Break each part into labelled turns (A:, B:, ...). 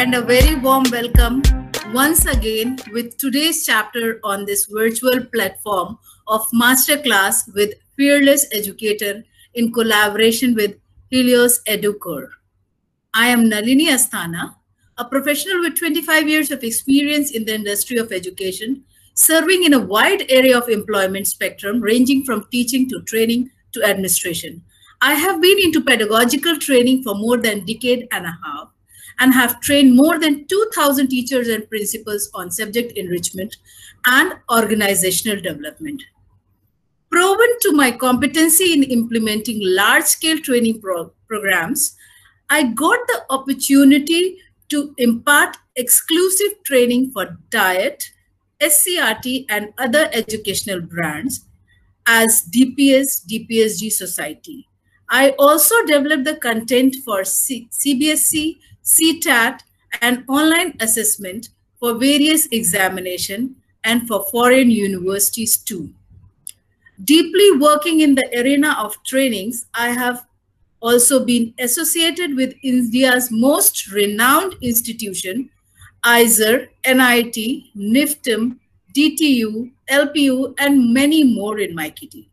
A: And a very warm welcome once again with today's chapter on this virtual platform of masterclass with Fearless Educator in collaboration with Helios Educor. I am Nalini Asthana, a professional with 25 years of experience in the industry of education, serving in a wide area of employment spectrum ranging from teaching to training to administration. I have been into pedagogical training for more than a decade and a half and have trained more than 2,000 teachers and principals on subject enrichment and organizational development. Proven to my competency in implementing large-scale training pro programs, I got the opportunity to impart exclusive training for DIET, SCRT, and other educational brands as DPS, DPSG Society. I also developed the content for C CBSC, CTAT, and online assessment for various examination and for foreign universities too. Deeply working in the arena of trainings, I have also been associated with India's most renowned institution, IISER, NIT, NIFTM, DTU, LPU, and many more in my kitty.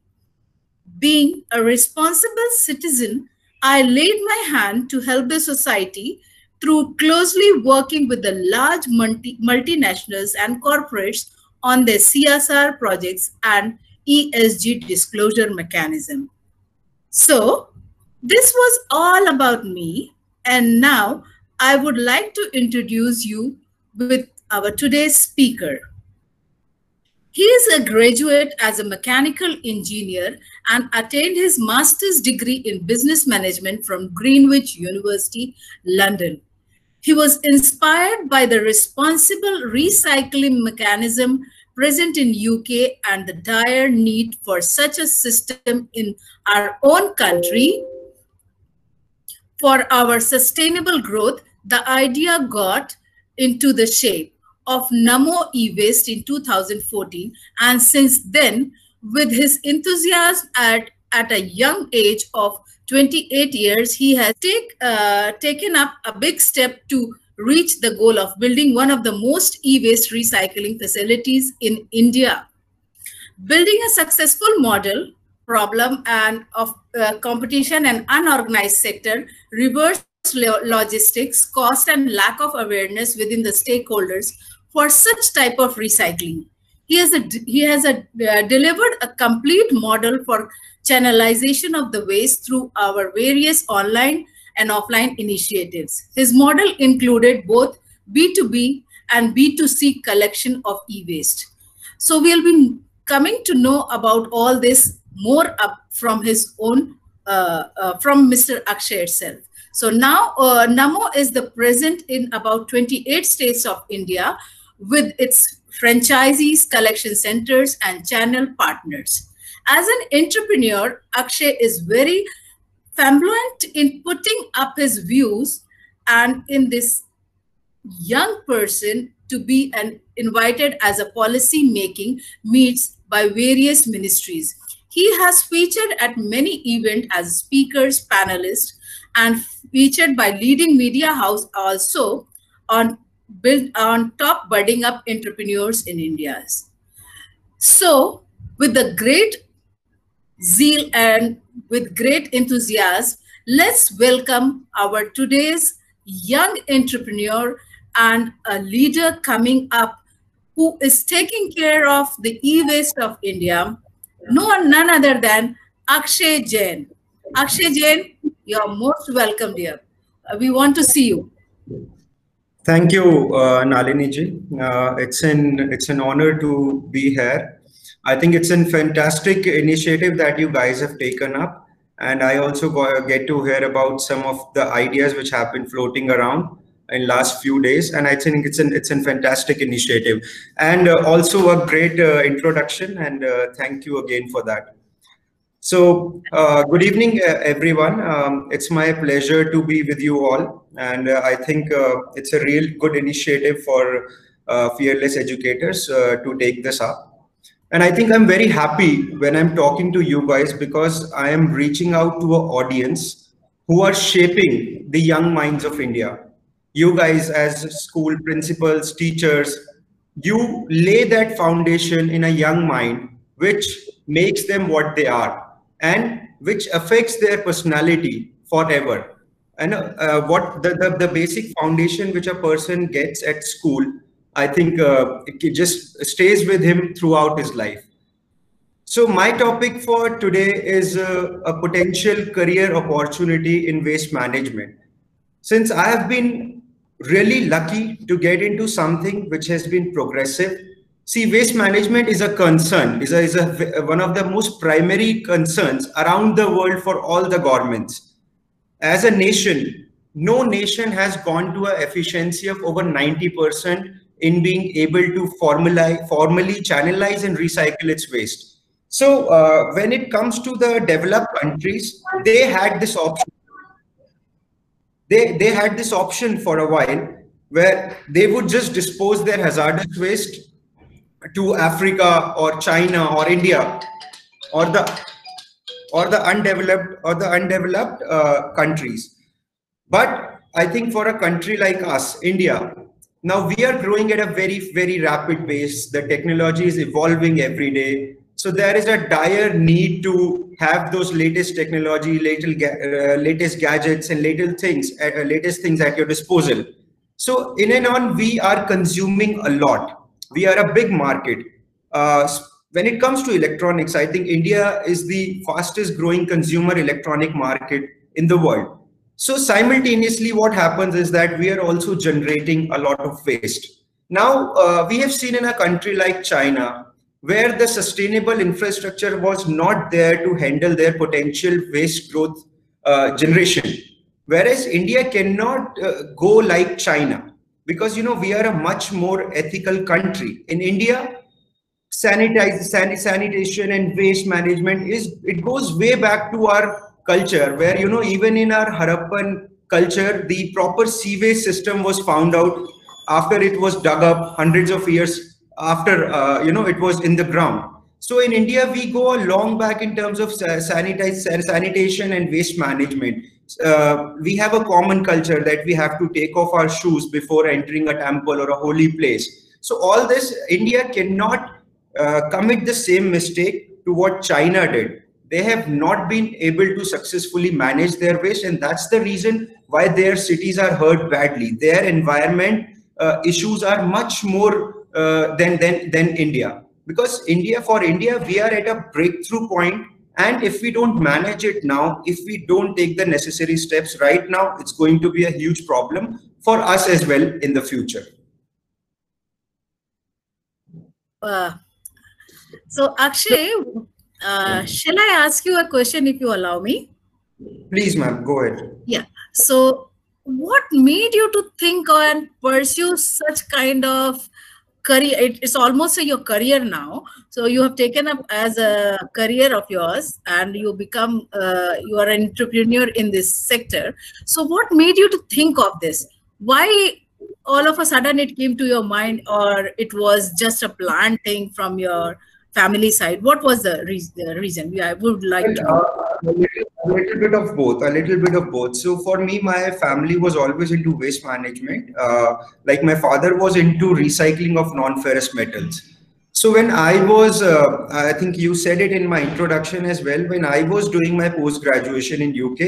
A: Being a responsible citizen, I laid my hand to help the society through closely working with the large multi multinationals and corporates on their CSR projects and ESG disclosure mechanism. So this was all about me. And now I would like to introduce you with our today's speaker. He is a graduate as a mechanical engineer and attained his master's degree in business management from Greenwich University, London. He was inspired by the responsible recycling mechanism present in UK and the dire need for such a system in our own country. For our sustainable growth, the idea got into the shape of Namo e-waste in 2014. And since then, with his enthusiasm at, at a young age of 28 years, he has take, uh, taken up a big step to reach the goal of building one of the most e-waste recycling facilities in India. Building a successful model problem and of uh, competition and unorganized sector, reverse logistics, cost and lack of awareness within the stakeholders for such type of recycling. He has, a, he has a, uh, delivered a complete model for channelization of the waste through our various online and offline initiatives. His model included both B2B and B2C collection of e-waste. So we'll be coming to know about all this more up from his own, uh, uh, from Mr. Akshay itself. So now uh, Namo is the present in about 28 states of India with its franchisees, collection centers, and channel partners. As an entrepreneur, Akshay is very flamboyant in putting up his views and in this young person to be an invited as a policy making meets by various ministries. He has featured at many events as speakers, panelists, and featured by leading media house also on build on top budding up entrepreneurs in India. So with the great zeal and with great enthusiasm, let's welcome our today's young entrepreneur and a leader coming up who is taking care of the e-waste of India, no one, none other than Akshay Jain. Akshay Jain, you're most welcome, dear. Uh, we want to see you.
B: Thank you, uh, Nalini ji. Uh, it's an it's an honor to be here. I think it's a fantastic initiative that you guys have taken up, and I also get to hear about some of the ideas which have been floating around in last few days and i think it's an it's a fantastic initiative and uh, also a great uh, introduction and uh, thank you again for that so, uh, good evening, uh, everyone. Um, it's my pleasure to be with you all. And uh, I think it's a real good initiative for fearless educators to take this up. And I think I'm very happy when I'm talking to you guys because I am reaching out to an audience who are shaping the young minds of India. you guys as school principals, teachers, you lay that foundation in a young mind, which makes them what they are and which affects their personality forever. And uh, what the, the, the, basic foundation which a person gets at school, I think uh, it just stays with him throughout his life. So my topic for today is uh, a potential career opportunity in waste management. Since I have been really lucky to get into something which has been progressive, see waste management is a concern, is, a, is a, one of the most primary concerns around the world for all the governments. As a nation, no nation has gone to an efficiency of over 90% in being able to formally, formally channelize and recycle its waste. So uh, when it comes to the developed countries, they had this option. They, they had this option for a while where they would just dispose their hazardous waste to Africa or China or India or the or the undeveloped or the undeveloped uh, countries. But I think for a country like us, India, now we are growing at a very very rapid pace. The technology is evolving every day. So there is a dire need to have those latest technology, latest, uh, latest gadgets and latest things, uh, latest things at your disposal. So in and on, we are consuming a lot. We are a big market. Uh, when it comes to electronics, I think India is the fastest growing consumer electronic market in the world. So simultaneously, what happens is that we are also generating a lot of waste. Now, uh, we have seen in a country like China, where the sustainable infrastructure was not there to handle their potential waste growth uh, generation. Whereas India cannot uh, go like China because you know we are a much more ethical country. In India, sanitize, sanitation and waste management is it goes way back to our culture where you know even in our Harappan culture the proper sewage system was found out after it was dug up hundreds of years after uh, you know it was in the ground. So in india we go a long back in terms of sanitation and waste management. Uh, we have a common culture that we have to take off our shoes before entering a temple or a holy place. So all this india cannot uh, commit the same mistake to what china did they have not been able to successfully manage their waste and that's the reason why their cities are hurt badly their environment uh, issues are much more uh, than, than, than India. Because India, for India, we are at a breakthrough point and if we don't manage it now, if we don't take the necessary steps right now, it's going to be a huge problem for us as well in the future.
A: Uh, so Akshay, uh, shall I ask you a question if you allow me?
B: Please, ma'am, go ahead.
A: Yeah. So what made you to think and pursue such kind of career it, it's almost your career now so you have taken up as a career of yours and you become uh, you are an entrepreneur in this sector so what made you to think of this why all of a sudden it came to your mind or it was just a planned thing from your family side what was the, re the reason? I would like to.
B: Uh, a little bit of both a little bit of both. So for me my family was always into waste management. Uh, like my father was into recycling of non-ferrous metals. So when i was uh, i think you said it in my introduction as well when i was doing my post graduation in uk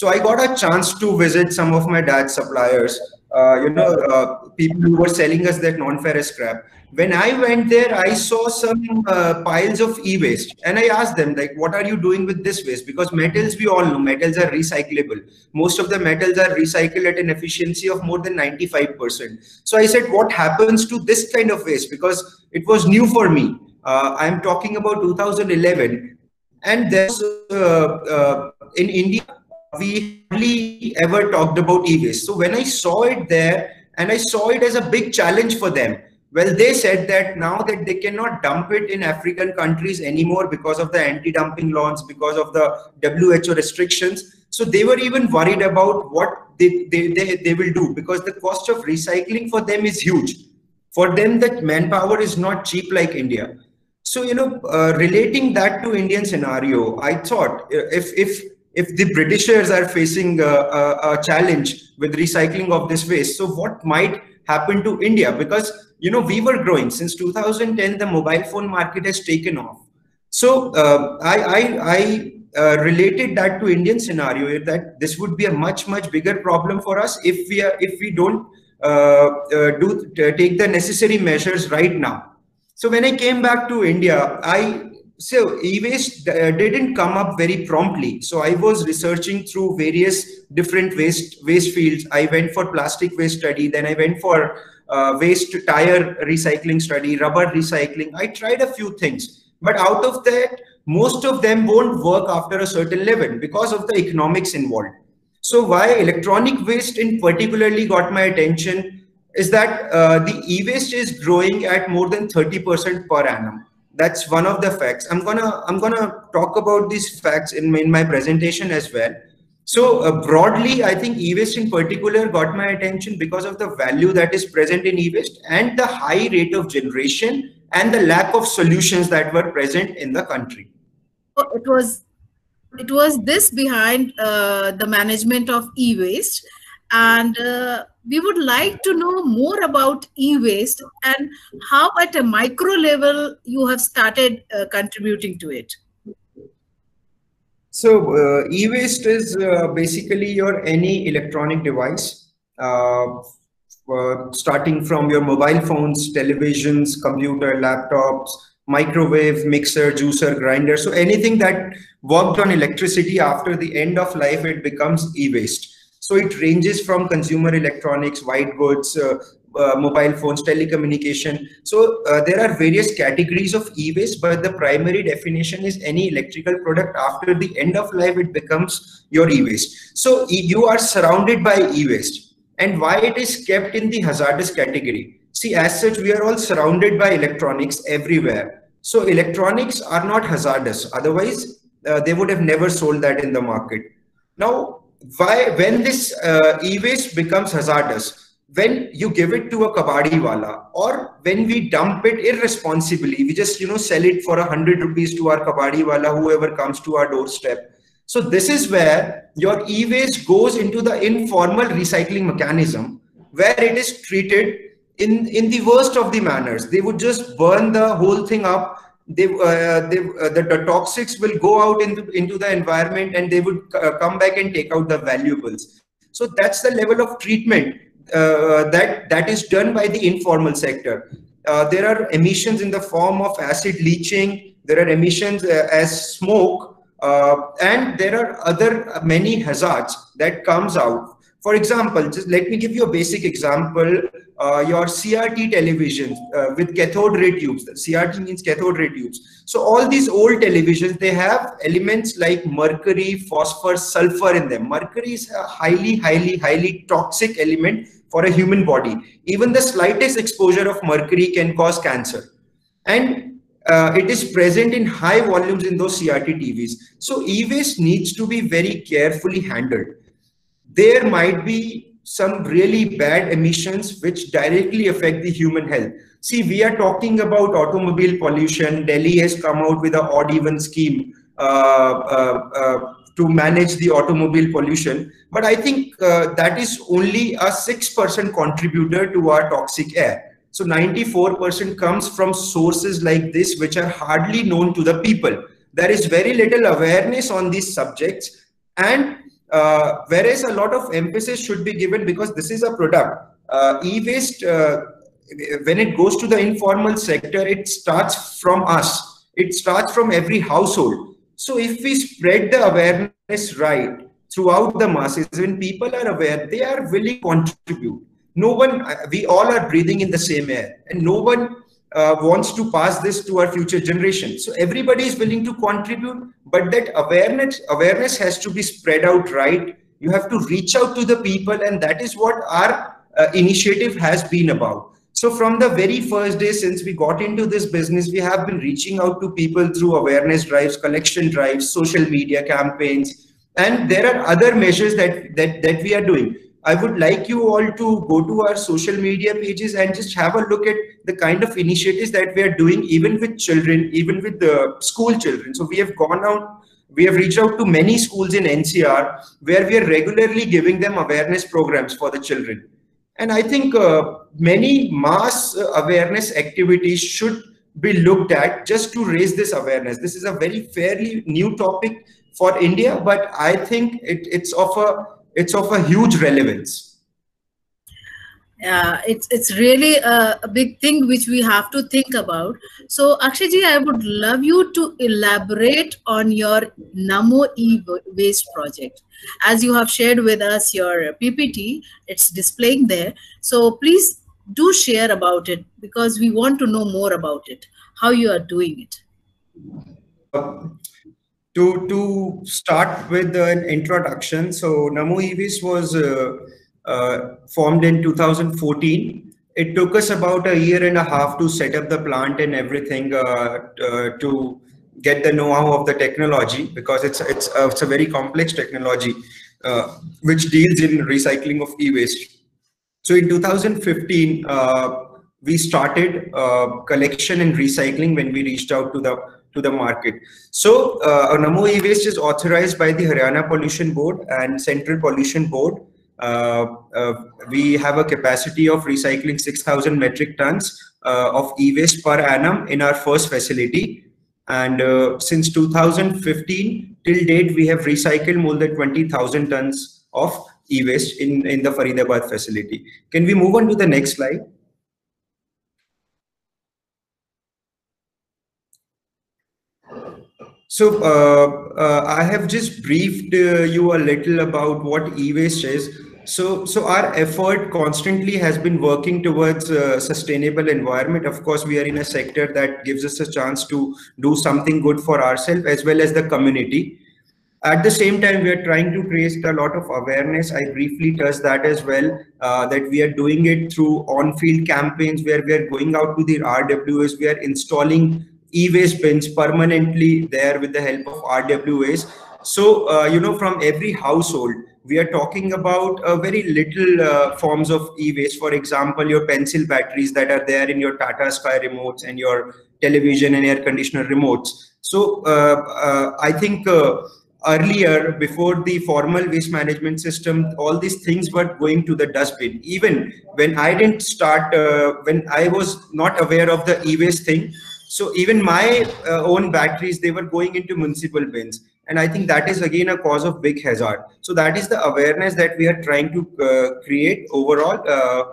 B: so i got a chance to visit some of my dad's suppliers uh, you know uh, people who were selling us that non-ferrous scrap when I went there, I saw some uh, piles of e-waste and I asked them like, what are you doing with this waste? Because metals, we all know metals are recyclable. Most of the metals are recycled at an efficiency of more than 95%. So I said, what happens to this kind of waste? Because it was new for me. Uh, I'm talking about 2011 and there's uh, in India, we hardly ever talked about e-waste. So when I saw it there and I saw it as a big challenge for them, well, they said that now that they cannot dump it in African countries anymore because of the anti-dumping laws, because of the WHO restrictions. So they were even worried about what they, they, they, they will do because the cost of recycling for them is huge. For them, that manpower is not cheap like India. So, you know, uh, relating that to Indian scenario, I thought uh, if, if if the Britishers are facing a, a, a, challenge with recycling of this waste, so what might happen to India? Because you know we were growing since 2010. The mobile phone market has taken off. So uh, I, I, I uh, related that to Indian scenario that this would be a much much bigger problem for us if we are if we don't uh, uh do take the necessary measures right now. So when I came back to India, I so e-waste uh, didn't come up very promptly. So i was researching through various different waste waste fields. I went for plastic waste study. Then i went for uh, waste tire recycling study rubber recycling. I tried a few things. But out of that most of them won't work after a certain level because of the economics involved. So why electronic waste in particularly got my attention is that uh, the e-waste is growing at more than 30% per annum that's one of the facts. I'm gonna i'm gonna talk about these facts in, in my presentation as well. So uh, broadly i think e-waste in particular got my attention because of the value that is present in e-waste and the high rate of generation and the lack of solutions that were present in the country.
A: It was it was this behind uh, the management of e-waste. And uh, we would like to know more about e-waste and how at a micro level you have started uh, contributing to it.
B: So uh, e-waste is uh, basically your any electronic device, uh, starting from your mobile phones, televisions, computer, laptops, microwave, mixer, juicer, grinder. So anything that worked on electricity after the end of life, it becomes e-waste. So it ranges from consumer electronics, white goods, uh, uh, mobile phones, telecommunication. So uh, there are various categories of e-waste, but the primary definition is any electrical product after the end of life, it becomes your e-waste. So you are surrounded by e-waste and why it is kept in the hazardous category. See, as such, we are all surrounded by electronics everywhere. So electronics are not hazardous. Otherwise, uh, they would have never sold that in the market. Now, why when this uh, e-waste becomes hazardous when you give it to a kabadi wala or when we dump it irresponsibly we just you know sell it for a hundred rupees to our kabadi wala whoever comes to our doorstep. So this is where your e-waste goes into the informal recycling mechanism where it is treated in in the worst of the manners. They would just burn the whole thing up they, uh, they uh, the, the, toxics will go out into, into the environment and they would uh, come back and take out the valuables. So that's the level of treatment uh, that, that is done by the informal sector. Uh, there are emissions in the form of acid leaching, there are emissions as smoke, and there are other many hazards that comes out for example, just let me give you a basic example. Uh, your CRT televisions uh, with cathode ray tubes. CRT means cathode ray tubes. So all these old televisions, they have elements like mercury, phosphorus, sulfur in them. Mercury is a highly, highly, highly toxic element for a human body. Even the slightest exposure of mercury can cause cancer. And uh, it is present in high volumes in those CRT TVs. So e-waste needs to be very carefully handled there might be some really bad emissions which directly affect the human health. See, we are talking about automobile pollution. Delhi has come out with an odd even scheme uh, uh, uh, to manage the automobile pollution. But I think uh, that is only a 6% contributor to our toxic air. So 94% comes from sources like this, which are hardly known to the people. There is very little awareness on these subjects. And uh, whereas a lot of emphasis should be given because this is a product. Uh, e-waste, uh, when it goes to the informal sector, it starts from us. It starts from every household. So if we spread the awareness right throughout the masses, when people are aware, they are willing to contribute. No one, uh, we all are breathing in the same air and no one uh, wants to pass this to our future generation. So everybody is willing to contribute, but that awareness awareness has to be spread out right. You have to reach out to the people, and that is what our uh, initiative has been about. So from the very first day since we got into this business, we have been reaching out to people through awareness drives, collection drives, social media campaigns, and there are other measures that that that we are doing. I would like you all to go to our social media pages and just have a look at the kind of initiatives that we are doing, even with children, even with the school children. So we have gone out We have reached out to many schools in NCR where we are regularly giving them awareness programs for the children. And I think uh, many mass awareness activities should be looked at just to raise this awareness. This is a very fairly new topic for India, but I think it, it's of a it's of a huge relevance
A: uh, it's it's really a, a, big thing which we have to think about. So Akshay ji, I would love you to elaborate on your Namo e-waste project. As you have shared with us your PPT, it's displaying there. So please do share about it because we want to know more about it, how you are doing it.
B: Uh, to, to start with an introduction, so Namo e-waste was uh, uh, formed in 2014. It took us about a year and a half to set up the plant and everything uh, uh, to get the know-how of the technology because it's it's uh, it's a very complex technology uh, which deals in recycling of e-waste. So in 2015, uh, we started collection and recycling when we reached out to the to the market. So uh, Namo e-waste is authorized by the Haryana Pollution Board and Central Pollution Board uh, uh, we have a capacity of recycling 6,000 metric tons uh, of e-waste per annum in our first facility. And since 2015 till date, we have recycled more than 20,000 tons of e-waste in, in the Faridabad facility. Can we move on to the next slide? So uh, uh, I have just briefed uh, you a little about what e-waste is. So, so our effort constantly has been working towards a sustainable environment. Of course, we are in a sector that gives us a chance to do something good for ourselves as well as the community. At the same time, we are trying to create a lot of awareness. I briefly touched that as well, uh, that we are doing it through on-field campaigns where we are going out to the RWS, we are installing e-waste bins permanently there with the help of RWAs. So, uh, you know, from every household, we are talking about a very little uh, forms of e-waste. For example, your pencil batteries that are there in your Tata Sky remotes and your television and air conditioner remotes. So uh, uh, I think uh, earlier, before the formal waste management system, all these things were going to the dustbin. Even when I didn't start, uh, when I was not aware of the e-waste thing, so even my uh, own batteries, they were going into municipal bins. And i think that is again a cause of big hazard. So that is the awareness that we are trying to uh, create overall uh,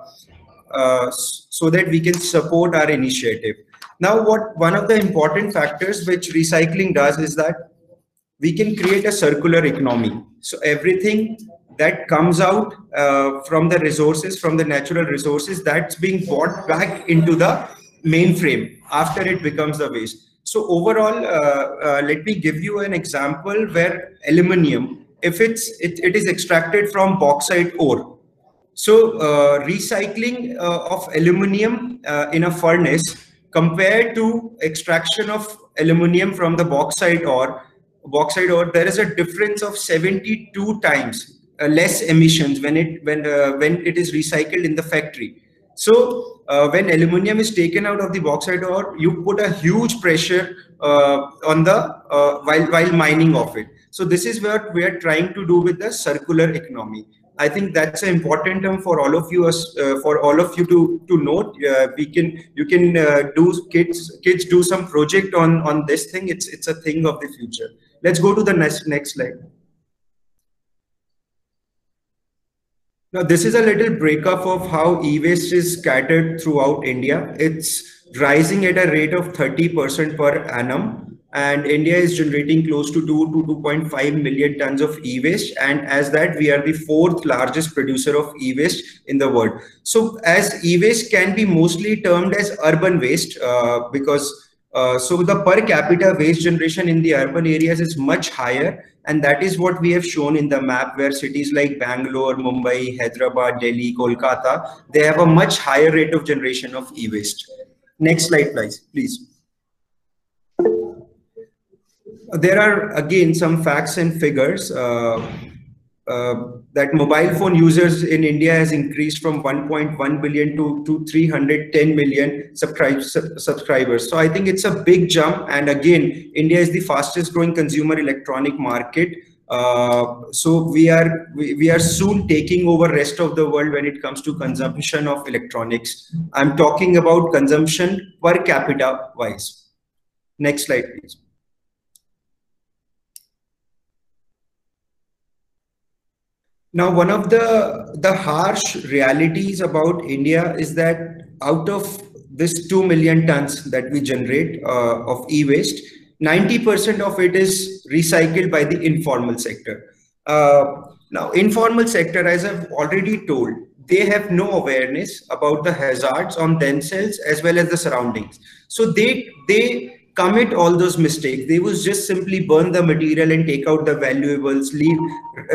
B: uh, so that we can support our initiative. Now what one of the important factors which recycling does is that we can create a circular economy. So everything that comes out uh, from the resources from the natural resources that's being brought back into the mainframe after it becomes the waste so overall, uh, uh, let me give you an example where aluminium, if it's it, it is extracted from bauxite ore. So uh, recycling of aluminium in a furnace compared to extraction of aluminium from the bauxite ore, bauxite ore, there is a difference of 72 times uh, less emissions when it when uh, when it is recycled in the factory. So uh, when aluminium is taken out of the bauxite ore, you put a huge pressure uh, on the uh, while while mining of it. So this is what we are trying to do with the circular economy. I think that's an important term for all of you, uh, for all of you to to note. Uh, we can you can uh, do kids kids do some project on on this thing. It's it's a thing of the future. Let's go to the next next slide. Now, this is a little breakup of how e-waste is scattered throughout India. It's rising at a rate of 30% per annum. And India is generating close to 2 to 2.5 million tons of e-waste. And as that, we are the fourth largest producer of e-waste in the world. So as e-waste can be mostly termed as urban waste uh, because uh, so the per capita waste generation in the urban areas is much higher and that is what we have shown in the map where cities like Bangalore, Mumbai, Hyderabad, Delhi, Kolkata, they have a much higher rate of generation of e-waste. Next slide, please. please. There are again some facts and figures. Uh, that mobile phone users in India has increased from 1.1 billion to, to 310 million subscribe, sub, subscribers. So I think it's a big jump. And again, India is the fastest growing consumer electronic market. Uh, so we are we, we are soon taking over rest of the world when it comes to consumption of electronics. I'm talking about consumption per capita wise. Next slide, please. Now, one of the, the harsh realities about India is that out of this 2 million tons that we generate uh, of e-waste, 90% of it is recycled by the informal sector. Uh, now, informal sector, as I've already told, they have no awareness about the hazards on themselves as well as the surroundings. So they they commit all those mistakes. They would just simply burn the material and take out the valuables, leave,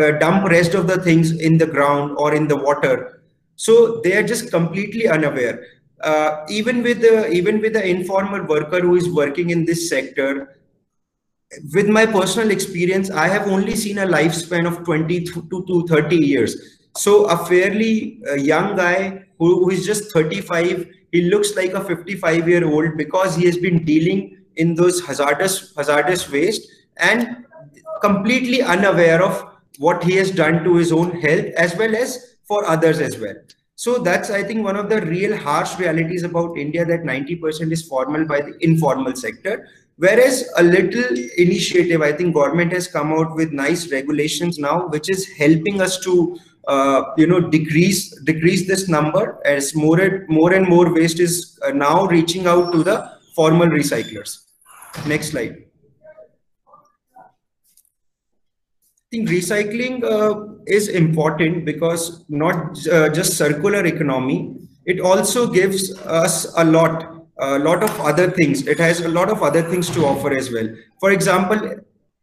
B: uh, dump rest of the things in the ground or in the water. So they are just completely unaware. Uh, even with the even with the informal worker who is working in this sector, with my personal experience, I have only seen a lifespan of 20 to, to 30 years. So a fairly uh, young guy who, who is just 35, he looks like a 55 year old because he has been dealing in those hazardous hazardous waste and completely unaware of what he has done to his own health as well as for others as well. So that's i think one of the real harsh realities about india that 90% is formal by the informal sector. Whereas a little initiative i think government has come out with nice regulations now which is helping us to uh, you know decrease decrease this number as more and more and more waste is uh, now reaching out to the formal recyclers Next slide. I think recycling uh, is important because not uh, just circular economy, it also gives us a lot, a lot of other things. It has a lot of other things to offer as well. For example,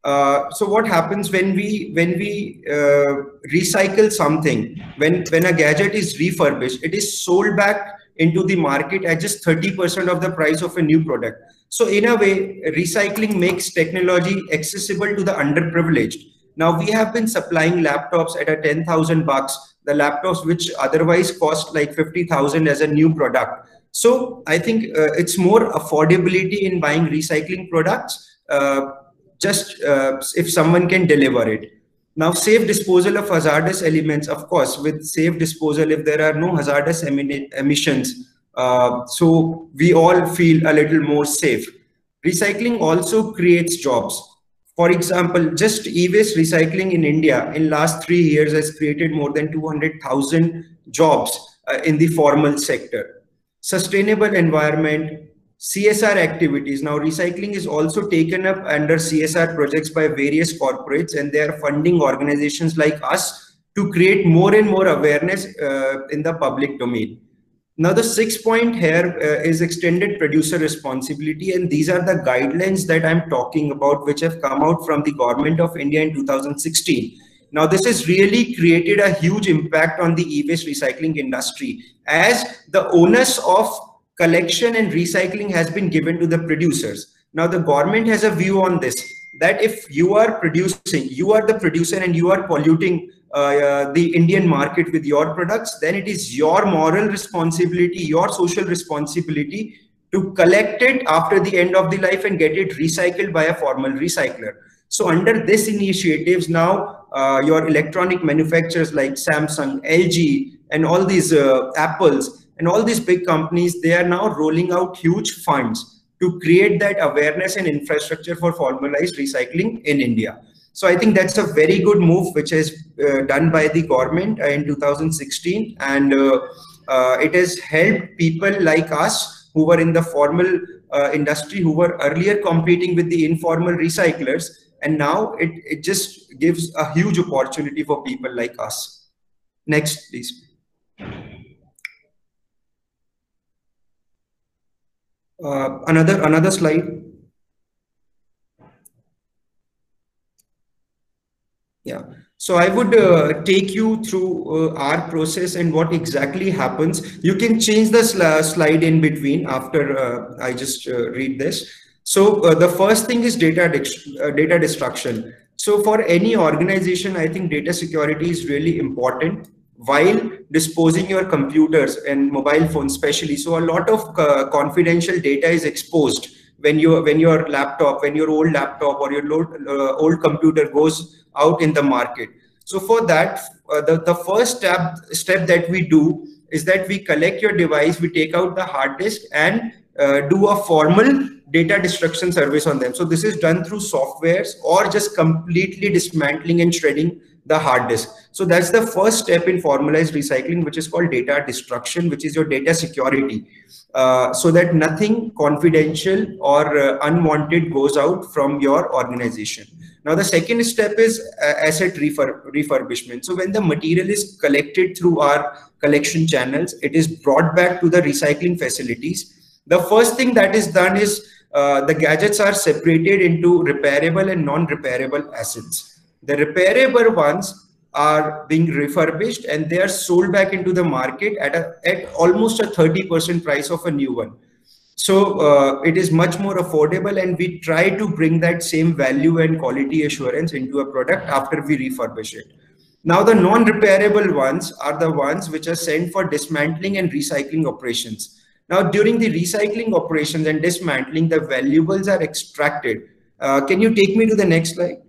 B: uh, so what happens when we when we uh, recycle something when when a gadget is refurbished it is sold back into the market at just 30% of the price of a new product so in a way, recycling makes technology accessible to the underprivileged. Now we have been supplying laptops at a 10,000 bucks, the laptops which otherwise cost like 50,000 as a new product. So I think uh, it's more affordability in buying recycling products, uh, just uh, if someone can deliver it. Now, safe disposal of hazardous elements, of course, with safe disposal, if there are no hazardous emissions, uh, so we all feel a little more safe. Recycling also creates jobs. For example, just e-waste recycling in India in last three years has created more than 200,000 jobs uh, in the formal sector. Sustainable environment, CSR activities. Now, recycling is also taken up under CSR projects by various corporates and they are funding organizations like us to create more and more awareness uh, in the public domain. Now, the sixth point here uh, is extended producer responsibility, and these are the guidelines that I'm talking about, which have come out from the government of India in 2016. Now, this has really created a huge impact on the e-waste recycling industry as the onus of collection and recycling has been given to the producers. Now, the government has a view on this, that if you are producing, you are the producer and you are polluting uh, the Indian market with your products, then it is your moral responsibility, your social responsibility to collect it after the end of the life and get it recycled by a formal recycler. So under this initiatives now, uh, your electronic manufacturers like Samsung, LG, and all these uh, Apples and all these big companies, they are now rolling out huge funds to create that awareness and infrastructure for formalized recycling in India. So I think that's a very good move, which is uh, done by the government in 2016. And uh, uh, it has helped people like us who were in the formal uh, industry, who were earlier competing with the informal recyclers. And now it, it just gives a huge opportunity for people like us. Next, please. Uh, another another slide. Yeah. So I would uh, take you through uh, our process and what exactly happens. You can change the sl slide in between after uh, I just uh, read this. So uh, the first thing is data data destruction. So for any organization, I think data security is really important while disposing your computers and mobile phones especially. So a lot of uh, confidential data is exposed when you when your laptop, when your old laptop or your old, uh, old computer goes out in the market. So for that, uh, the, the first step, step that we do is that we collect your device, we take out the hard disk and uh, do a formal data destruction service on them. So this is done through softwares or just completely dismantling and shredding the hard disk. So that's the first step in formalized recycling, which is called data destruction, which is your data security. Uh, so that nothing confidential or uh, unwanted goes out from your organization. Now, the second step is uh, asset refur refurbishment. So when the material is collected through our collection channels, it is brought back to the recycling facilities. The first thing that is done is uh, the gadgets are separated into repairable and non-repairable assets. The repairable ones are being refurbished and they are sold back into the market at, a, at almost a 30% price of a new one. So uh, it is much more affordable and we try to bring that same value and quality assurance into a product after we refurbish it. Now the non-repairable ones are the ones which are sent for dismantling and recycling operations. Now, during the recycling operations and dismantling, the valuables are extracted. Uh, can you take me to the next slide?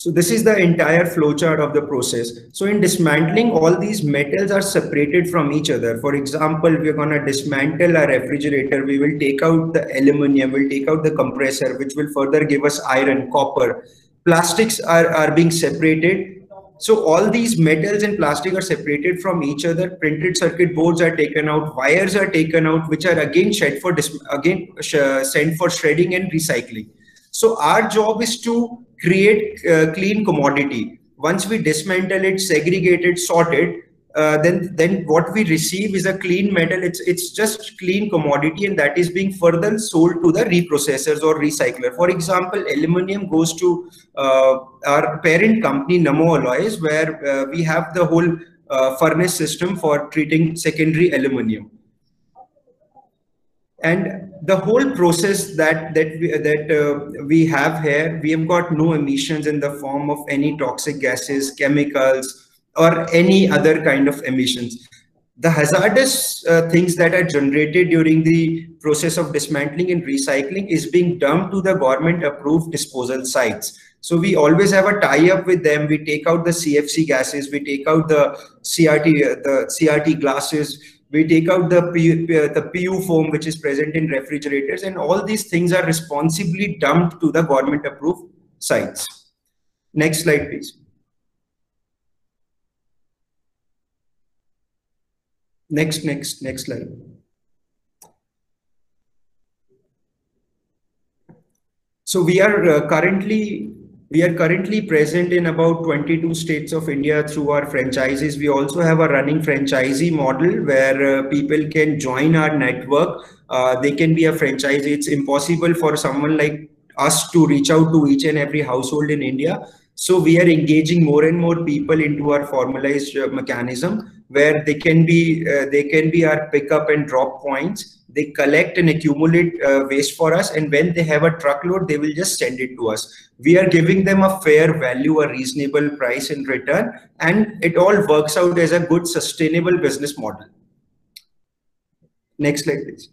B: So this is the entire flowchart of the process. So in dismantling, all these metals are separated from each other. For example, we're going to dismantle a refrigerator. We will take out the aluminum, we'll take out the compressor, which will further give us iron, copper. Plastics are, are being separated so all these metals and plastic are separated from each other. Printed circuit boards are taken out, wires are taken out, which are again shed for again sent for shredding and recycling. So our job is to create uh, clean commodity. Once we dismantle it, segregate it, sort it, uh, then then what we receive is a clean metal. It's it's just clean commodity and that is being further sold to the reprocessors or recycler. For example aluminum goes to uh, our parent company namo alloys where uh, we have the whole uh, furnace system for treating secondary aluminum and the whole process that that we, that uh, we have here we have got no emissions in the form of any toxic gases chemicals or any other kind of emissions. The hazardous uh, things that are generated during the process of dismantling and recycling is being dumped to the government approved disposal sites. So we always have a tie up with them. We take out the CFC gases, we take out the CRT, uh, the CRT glasses, we take out the PU, the PU foam which is present in refrigerators and all these things are responsibly dumped to the government approved sites. Next slide, please. Next, next, next slide. So we are uh, currently we are currently present in about 22 states of India through our franchises. We also have a running franchisee model where uh, people can join our network. Uh, they can be a franchisee. It's impossible for someone like us to reach out to each and every household in India. So we are engaging more and more people into our formalized uh, mechanism where they can be uh, they can be our pickup and drop points they collect and accumulate uh, waste for us and when they have a truckload they will just send it to us. We are giving them a fair value a reasonable price in return and it all works out as a good sustainable business model. Next slide please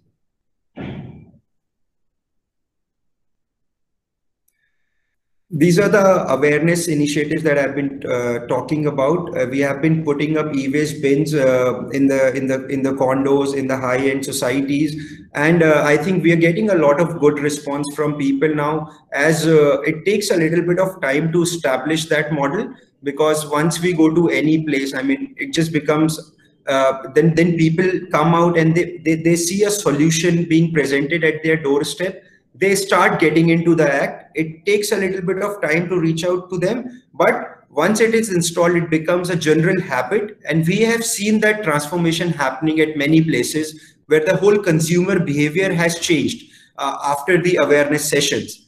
B: these are the awareness initiatives that I've been uh, talking about. Uh, we have been putting up e-waste bins uh, in the in the in the condos in the high-end societies, and uh, I think we are getting a lot of good response from people now. As uh, it takes a little bit of time to establish that model, because once we go to any place, I mean, it just becomes. Uh, then then people come out and they, they they see a solution being presented at their doorstep they start getting into the act. It takes a little bit of time to reach out to them, but once it is installed, it becomes a general habit. And we have seen that transformation happening at many places where the whole consumer behavior has changed uh, after the awareness sessions.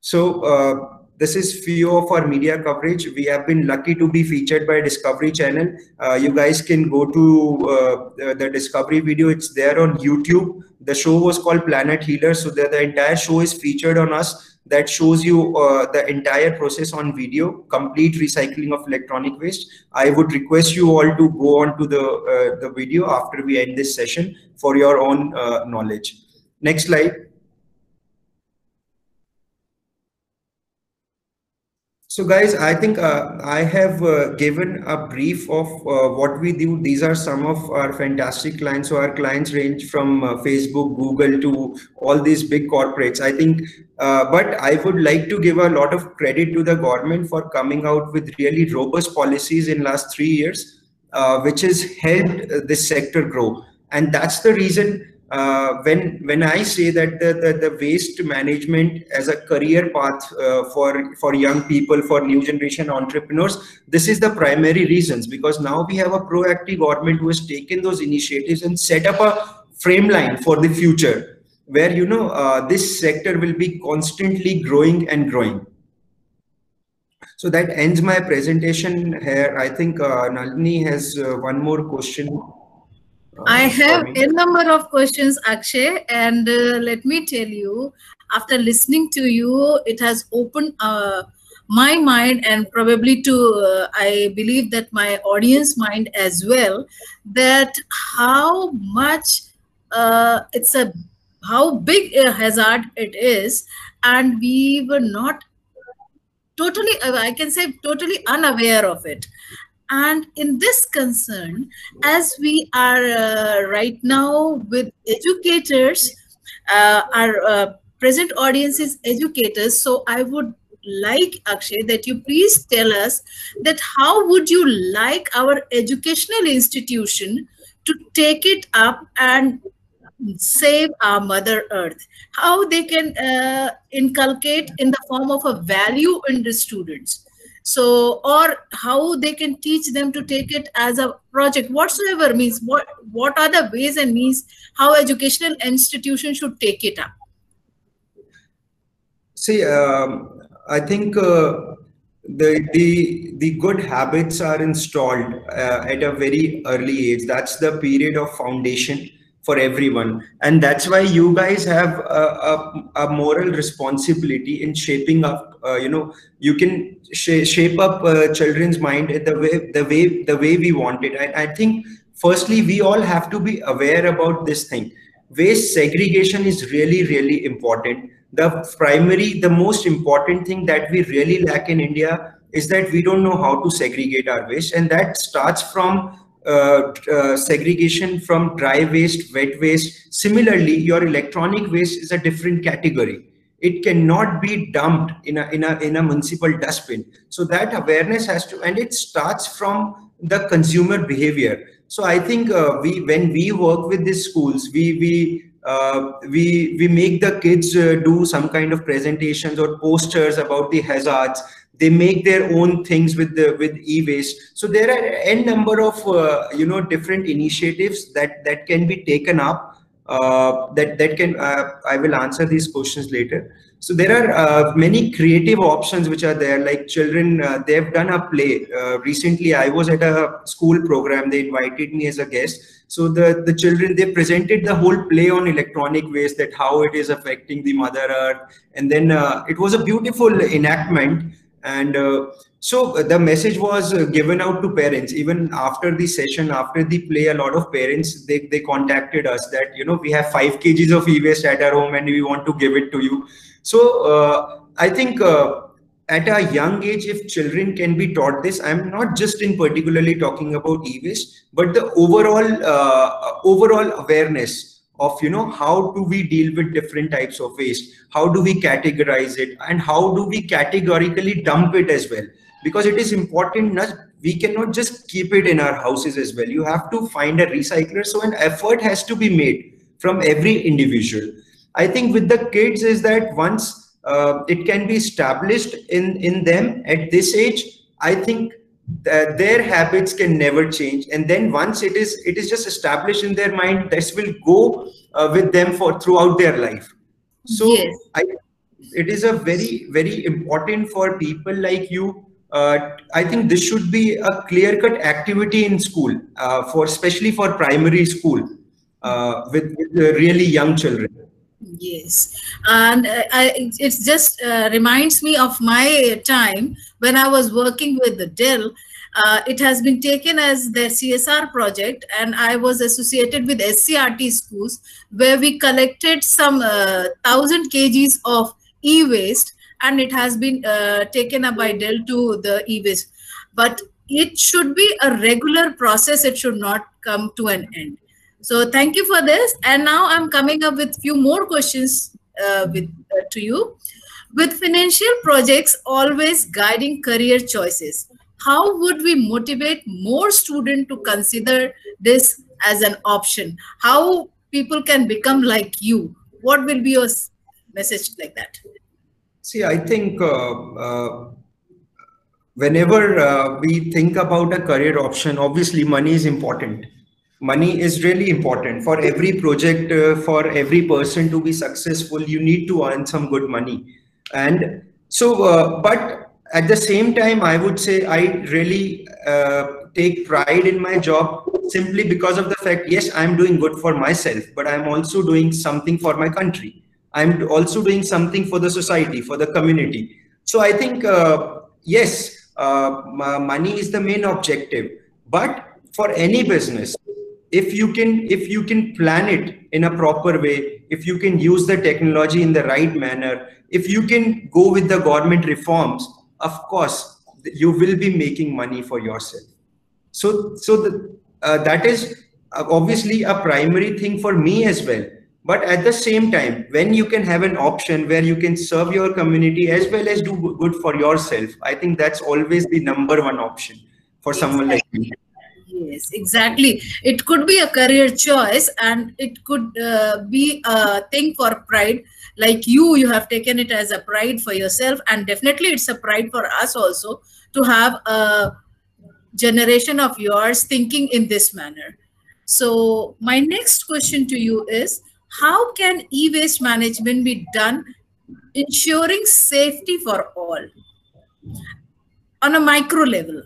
B: So uh, this is few of our media coverage. We have been lucky to be featured by Discovery Channel. Uh, you guys can go to uh, the, Discovery video. It's there on YouTube. The show was called Planet Healer. So the, the entire show is featured on us. That shows you uh, the entire process on video, complete recycling of electronic waste. I would request you all to go on to the, uh, the video after we end this session for your own uh, knowledge. Next slide. So guys, I think uh, I have uh, given a brief of uh, what we do. These are some of our fantastic clients. So our clients range from uh, Facebook, Google to all these big corporates. I think, uh, but I would like to give a lot of credit to the government for coming out with really robust policies in last three years, uh, which has helped this sector grow. And that's the reason uh, when when I say that the, the, the, waste management as a career path uh, for for young people for new generation entrepreneurs this is the primary reasons because now we have a proactive government who has taken those initiatives and set up a frame line for the future where you know uh, this sector will be constantly growing and growing. So that ends my presentation here. I think uh, nalini has uh, one more question
A: I have a number of questions, Akshay, and uh, let me tell you, after listening to you, it has opened uh, my mind and probably to, uh, I believe that my audience mind as well, that how much uh, it's a, how big a hazard it is, and we were not totally, I can say totally unaware of it. And in this concern, as we are uh, right now with educators, uh, our uh, present audience is educators. So I would like Akshay that you please tell us that how would you like our educational institution to take it up and save our mother earth how they can uh, inculcate in the form of a value in the students so or how they can teach them to take it as a project. Whatsoever means what what are the ways and means how educational institutions should take it up?
B: See um, i think uh, the the the good habits are installed uh, at a very early age. That's the period of foundation for everyone. And that's why you guys have a, a, a moral responsibility in shaping up uh, you know you can sh- shape up uh, children's mind the way the way the way we want it. I, I think firstly we all have to be aware about this thing. Waste segregation is really really important. The primary the most important thing that we really lack in india is that we don't know how to segregate our waste. And that starts from segregation from dry waste, wet waste. Similarly, your electronic waste is a different category. It cannot be dumped in a, in a, in a municipal dustbin. So that awareness has to, and it starts from the consumer behavior. So I think uh, we, when we work with these schools, we, we, uh, we we make the kids uh, do some kind of presentations or posters about the hazards they make their own things with the with e-waste. So there are n number of uh, you know different initiatives that that can be taken up uh, that that can uh, i will answer these questions later. So there are uh, many creative options which are there like children uh, they've done a play. Uh, recently i was at a school program they invited me as a guest. So the the children they presented the whole play on electronic waste that how it is affecting the mother earth. And then it was a beautiful enactment and uh, so the message was uh, given out to parents. Even after the session after the play a lot of parents they, they contacted us that you know we have five kgs of e-waste at our home and we want to give it to you. So uh, i think uh, at a young age if children can be taught this i'm not just in particularly talking about e-waste but the overall uh, overall awareness of you know how do we deal with different types of waste? How do we categorize it? And how do we categorically dump it as well? Because it is important not we cannot just keep it in our houses as well. You have to find a recycler. So an effort has to be made from every individual. I think with the kids is that once uh, it can be established in in them at this age i think that their habits can never change and then once it is it is just established in their mind this will go uh, with them for throughout their life so
A: yes.
B: i it is a very very important for people like you uh, I think this should be a clear-cut activity in school, uh, for especially for primary school uh, with, with really young children.
A: Yes, and uh, I, it just uh, reminds me of my time when I was working with the Dell. Uh, it has been taken as their CSR project, and I was associated with SCRT schools where we collected some thousand kgs of e-waste and it has been uh, taken up by Dell to the e-waste. But it should be a regular process. It should not come to an end. So thank you for this. And now I'm coming up with few more questions uh, with uh, to you. With financial projects always guiding career choices, how would we motivate more students to consider this as an option? How people can become like you? What will be your message like that?
B: See, I think uh, uh, whenever uh, we think about a career option, obviously money is important. Money is really important for every project, uh, for every person to be successful. You need to earn some good money, and so. Uh, but at the same time, I would say I really uh, take pride in my job simply because of the fact, yes, I'm doing good for myself, but I'm also doing something for my country I'm also doing something for the society, for the community. So I think, uh, yes, uh, money is the main objective. But for any business, if you can if you can plan it in a proper way, if you can use the technology in the right manner, if you can go with the government reforms, of course, you will be making money for yourself. So, so the, uh, that is uh, obviously a primary thing for me as well. But at the same time when you can have an option where you can serve your community as well as do good for yourself i think that's always the number one option for someone like me
A: yes exactly. It could be a career choice and it could uh, be a thing for pride. Like you you have taken it as a pride for yourself and definitely it's a pride for us also to have a generation of yours thinking in this manner. So my next question to you is how can e-waste management be done ensuring safety for all? On a micro level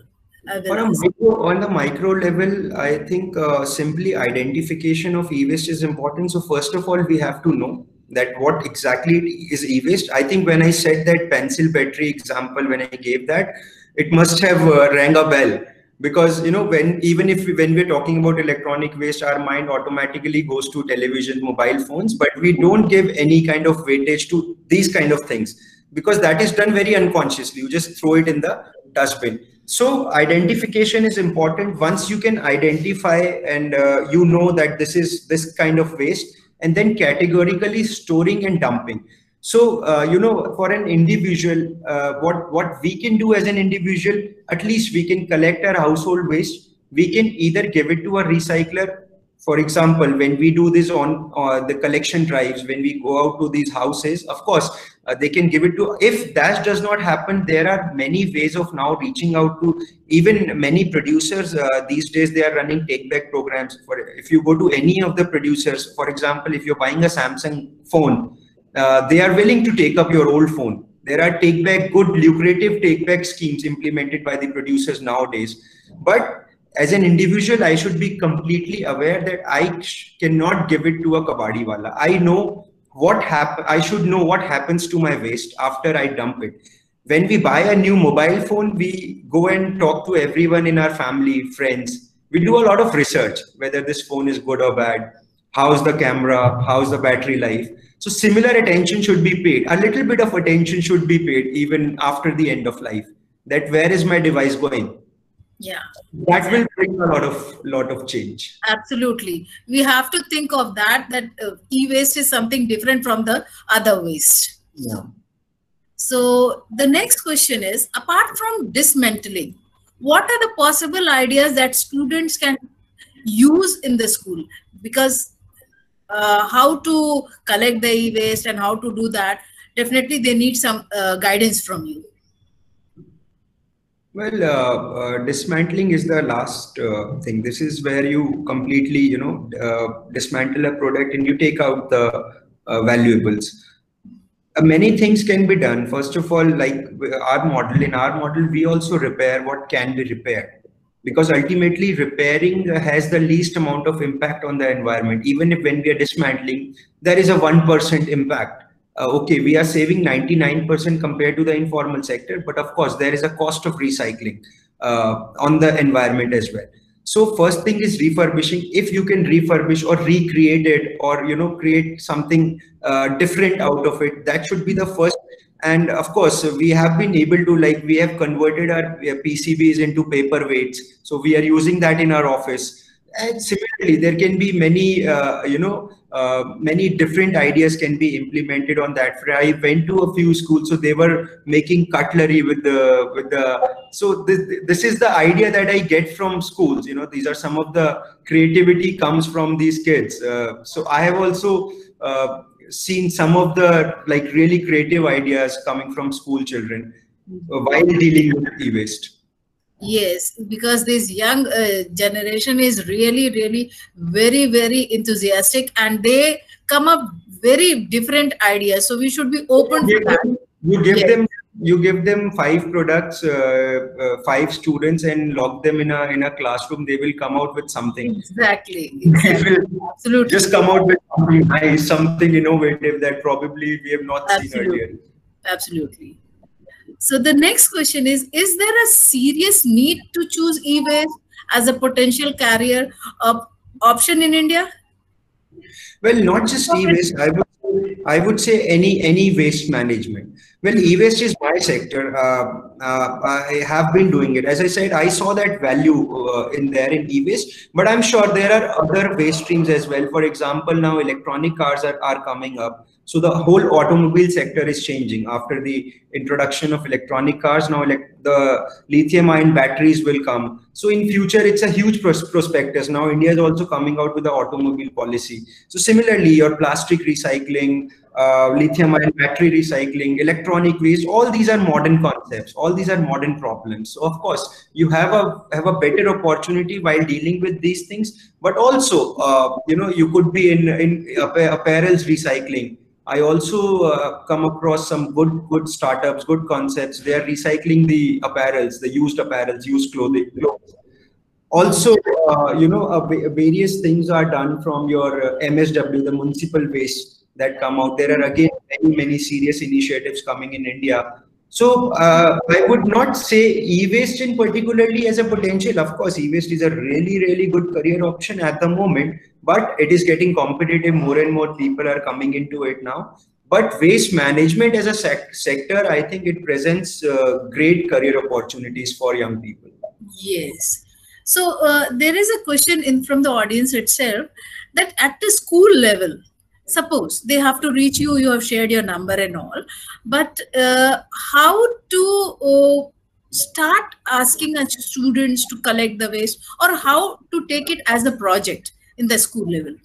B: on, a micro, on the micro level i think uh, simply identification of e-waste is important. So first of all we have to know that what exactly is e-waste. I think when i said that pencil battery example when i gave that it must have uh, rang a bell. Because you know when even if we, when we're talking about electronic waste our mind automatically goes to television mobile phones but we don't give any kind of weightage to these kind of things. Because that is done very unconsciously. You just throw it in the dustbin so identification is important once you can identify and uh, you know that this is this kind of waste and then categorically storing and dumping so, uh, you know, for an individual, uh, what, what we can do as an individual, at least we can collect our household waste. We can either give it to a recycler. For example, when we do this on uh, the collection drives, when we go out to these houses, of course, uh, they can give it to, if that does not happen, there are many ways of now reaching out to even many producers. Uh, these days, they are running take back programs. For If you go to any of the producers, for example, if you're buying a Samsung phone, uh, they are willing to take up your old phone. There are take back, good lucrative take back schemes implemented by the producers nowadays. But as an individual, I should be completely aware that I cannot give it to a kabadi wala. I know what happen. I should know what happens to my waste after I dump it. When we buy a new mobile phone, we go and talk to everyone in our family, friends. We do a lot of research, whether this phone is good or bad. How's the camera? How's the battery life? So similar attention should be paid. A little bit of attention should be paid even after the end of life. That where is my device going?
A: Yeah.
B: That will bring a lot of lot of change.
A: Absolutely. We have to think of that, that uh, e-waste is something different from the other waste.
B: Yeah.
A: So the next question is, apart from dismantling, what are the possible ideas that students can use in the school? Because uh, how to collect the e-waste and how to do that, definitely they need some uh, guidance from you.
B: Well, uh, uh dismantling is the last uh, thing. This is where you completely, you know, uh, dismantle a product and you take out the valuables. uh, many things can be done. First of all, like our model, in our model, we also repair what can be repaired because ultimately repairing has the least amount of impact on the environment. Even if when we are dismantling, there is a 1% impact. Uh, okay, we are saving 99% compared to the informal sector, but of course there is a cost of recycling uh, on the environment as well. So first thing is refurbishing. If you can refurbish or recreate it or, you know, create something uh, different out of it, that should be the first and of course we have been able to like we have converted our pcbs into paper weights so we are using that in our office and similarly there can be many uh, you know uh, many different ideas can be implemented on that i went to a few schools so they were making cutlery with the with the so this, this is the idea that i get from schools you know these are some of the creativity comes from these kids. Uh, so i have also uh, seen some of the like really creative ideas coming from school children uh, while dealing with e-waste
A: yes because this young uh, generation is really really very very enthusiastic and they come up very different ideas so we should be open
B: you
A: for that
B: you give yes. them you give them five products uh, uh, five students and lock them in a in a classroom they will come out with something
A: exactly, exactly. absolutely
B: just come out with something nice something innovative that probably we have not absolutely. seen earlier
A: absolutely so the next question is is there a serious need to choose e-waste as a potential carrier op- option in india
B: well not just e-waste i would I would say any any waste management. Well, e-waste is my sector. Uh, uh, I have been doing it. As I said, I saw that value uh, in there in e-waste, but I'm sure there are other waste streams as well. For example, now electronic cars are, are coming up. So the whole automobile sector is changing after the introduction of electronic cars. Now the lithium ion batteries will come. So in future, it's a huge pros prospectus. Now India is also coming out with the automobile policy. So similarly, your plastic recycling, uh, lithium ion battery recycling, electronic waste, all these are modern concepts. All these are modern problems. So of course, you have a have a better opportunity while dealing with these things. But also, uh, you know, you could be in in apparels recycling. I also uh, come across some good good startups, good concepts. They are recycling the apparels, the used apparels, used clothing. Also, uh, you know, uh, various things are done from your MSW, the municipal waste that come out. There are again many, many serious initiatives coming in India. So uh, I would not say e-waste in particularly as a potential. Of course, e-waste is a really, really good career option at the moment, but it is getting competitive. More and more people are coming into it now. But waste management as a sec sector, I think it presents uh, great career opportunities for young people.
A: Yes. So uh, there is a question in from the audience itself that at the school level, suppose they have to reach you you have shared your number and all but uh, how to uh, start asking students to collect the waste or how to take it as a project in the school level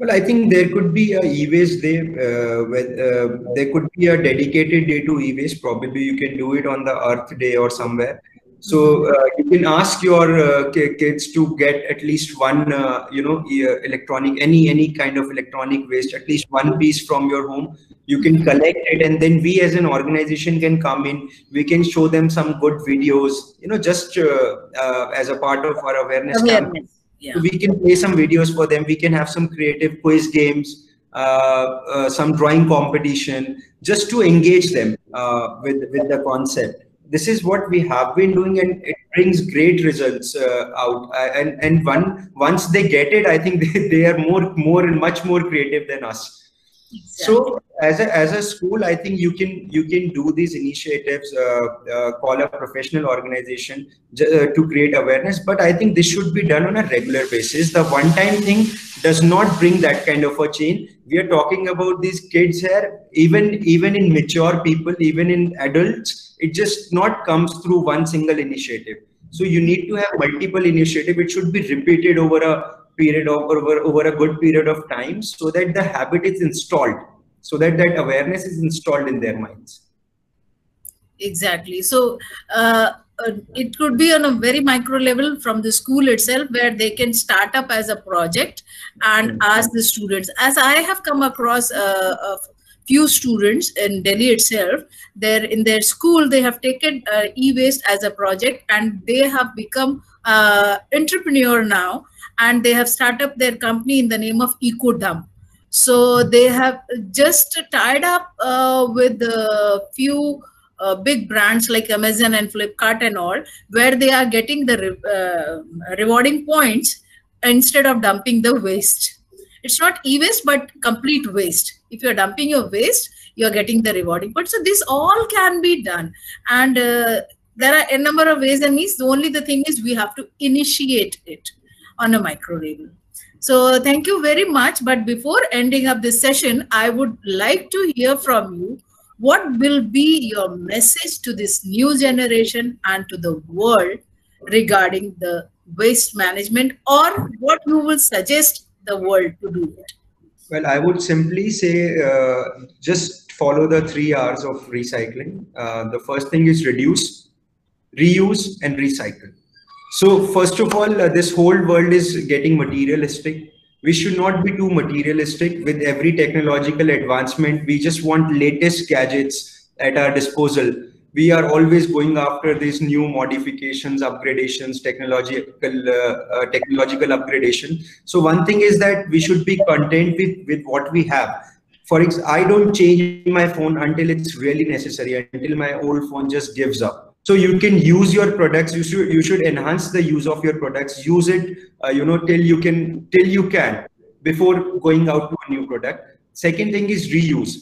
B: well, I think there could be a e-waste day. Uh, with, uh, there could be a dedicated day to e-waste. Probably you can do it on the Earth Day or somewhere. So uh, you can ask your uh, kids to get at least one, uh, you know, electronic, any any kind of electronic waste, at least one piece from your home. You can collect it, and then we as an organization can come in. We can show them some good videos, you know, just uh, uh, as a part of our awareness.
A: awareness. Yeah.
B: So we can play some videos for them. We can have some creative quiz games. Uh, some drawing competition just to engage them with with the concept this is what we have been doing and it brings great results uh, out. Uh, and and one once they get it i think they, they are more more and much more creative than us so as a as a school i think you can you can do these initiatives uh, uh call a professional organization uh, to create awareness but i think this should be done on a regular basis. The one time thing does not bring that kind of a change. We are talking about these kids here. Even even in mature people even in adults it just not comes through one single initiative. So you need to have multiple initiative. It should be repeated over a period of over, over a good period of time so that the habit is installed so that that awareness is installed in their minds
A: exactly so uh, uh, it could be on a very micro level from the school itself where they can start up as a project and mm -hmm. ask the students as i have come across uh, few students in Delhi itself. They're in their school, they have taken uh, e-waste as a project and they have become uh, entrepreneur now and they have started up their company in the name of EcoDump. So they have just tied up uh, with a few uh, big brands like Amazon and Flipkart and all, where they are getting the re uh, rewarding points instead of dumping the waste. It's not e-waste, but complete waste. If you're dumping your waste, you're getting the rewarding points. So this all can be done. And uh, there are a number of ways and means. The only the thing is we have to initiate it on a micro level. So thank you very much. But before ending up this session, I would like to hear from you what will be your message to this new generation and to the world regarding the waste management or what you will suggest the world to do it?
B: Well, I would simply say uh, just follow the three R's of recycling. Uh, the first thing is reduce, reuse, and recycle. So first of all, uh, this whole world is getting materialistic. We should not be too materialistic with every technological advancement. We just want latest gadgets at our disposal. We are always going after these new modifications upgradations technological uh, uh, technological upgradation. So one thing is that we should be content with with what we have. For example i don't change my phone until it's really necessary until my old phone just gives up so you can use your products you should you should enhance the use of your products use it uh, you know till you can till you can before going out to a new product second thing is reuse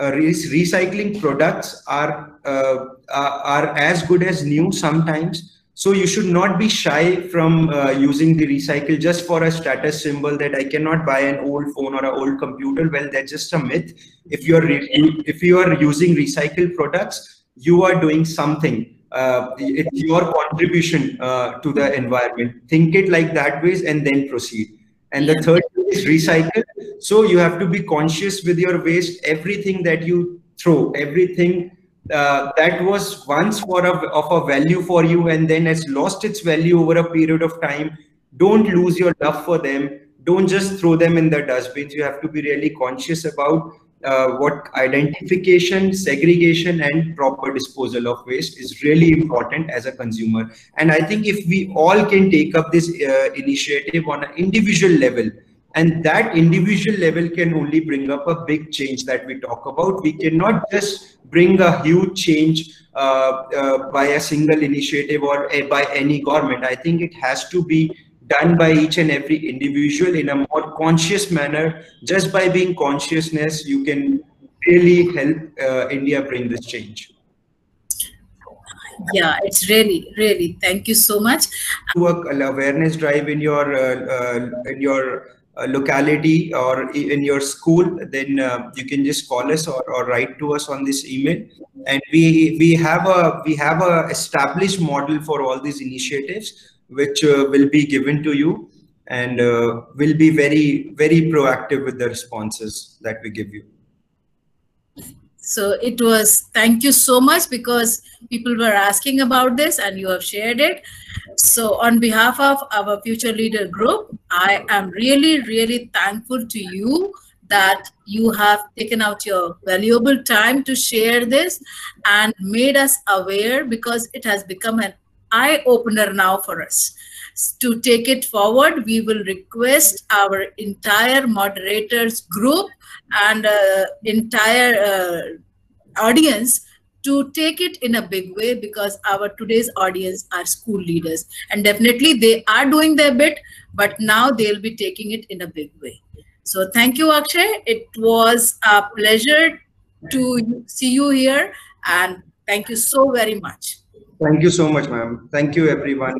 B: uh, re recycling products are uh, are as good as new sometimes so you should not be shy from uh, using the recycle just for a status symbol that I cannot buy an old phone or an old computer. Well, that's just a myth. If you're if you are using recycled products, you are doing something it's your contribution uh, to the environment. Think it like that ways and then proceed. And the third is recycle. So you have to be conscious with your waste. Everything that you throw, everything uh, that was once for a, of a value for you and then has lost its value over a period of time. Don't lose your love for them. Don't just throw them in the dustbins. You have to be really conscious about uh, what identification, segregation, and proper disposal of waste is really important as a consumer. And I think if we all can take up this uh, initiative on an individual level, and that individual level can only bring up a big change that we talk about. We cannot just bring a huge change uh, uh by a single initiative or a, by any government. I think it has to be done by each and every individual in a more conscious manner. Just by being consciousness, you can really help uh, India bring this change.
A: Yeah, it's really, really. Thank you so much.
B: Do an awareness drive in your uh, uh, in your uh, locality or in your school, then uh, you can just call us or, or write to us on this email. And we we have a we have a established model for all these initiatives which uh, will be given to you and uh, will be very, very proactive with the responses that we give you.
A: So it was, thank you so much because people were asking about this and you have shared it. So on behalf of our Future Leader Group, I am really, really thankful to you that you have taken out your valuable time to share this and made us aware because it has become an eye opener now for us. To take it forward, we will request our entire moderators group and uh, entire uh, audience to take it in a big way because our today's audience are school leaders. And definitely they are doing their bit but now they'll be taking it in a big way. So thank you akshay. It was a pleasure to see you here and thank you so very much
B: Thank you so much, ma'am. Thank you, everyone.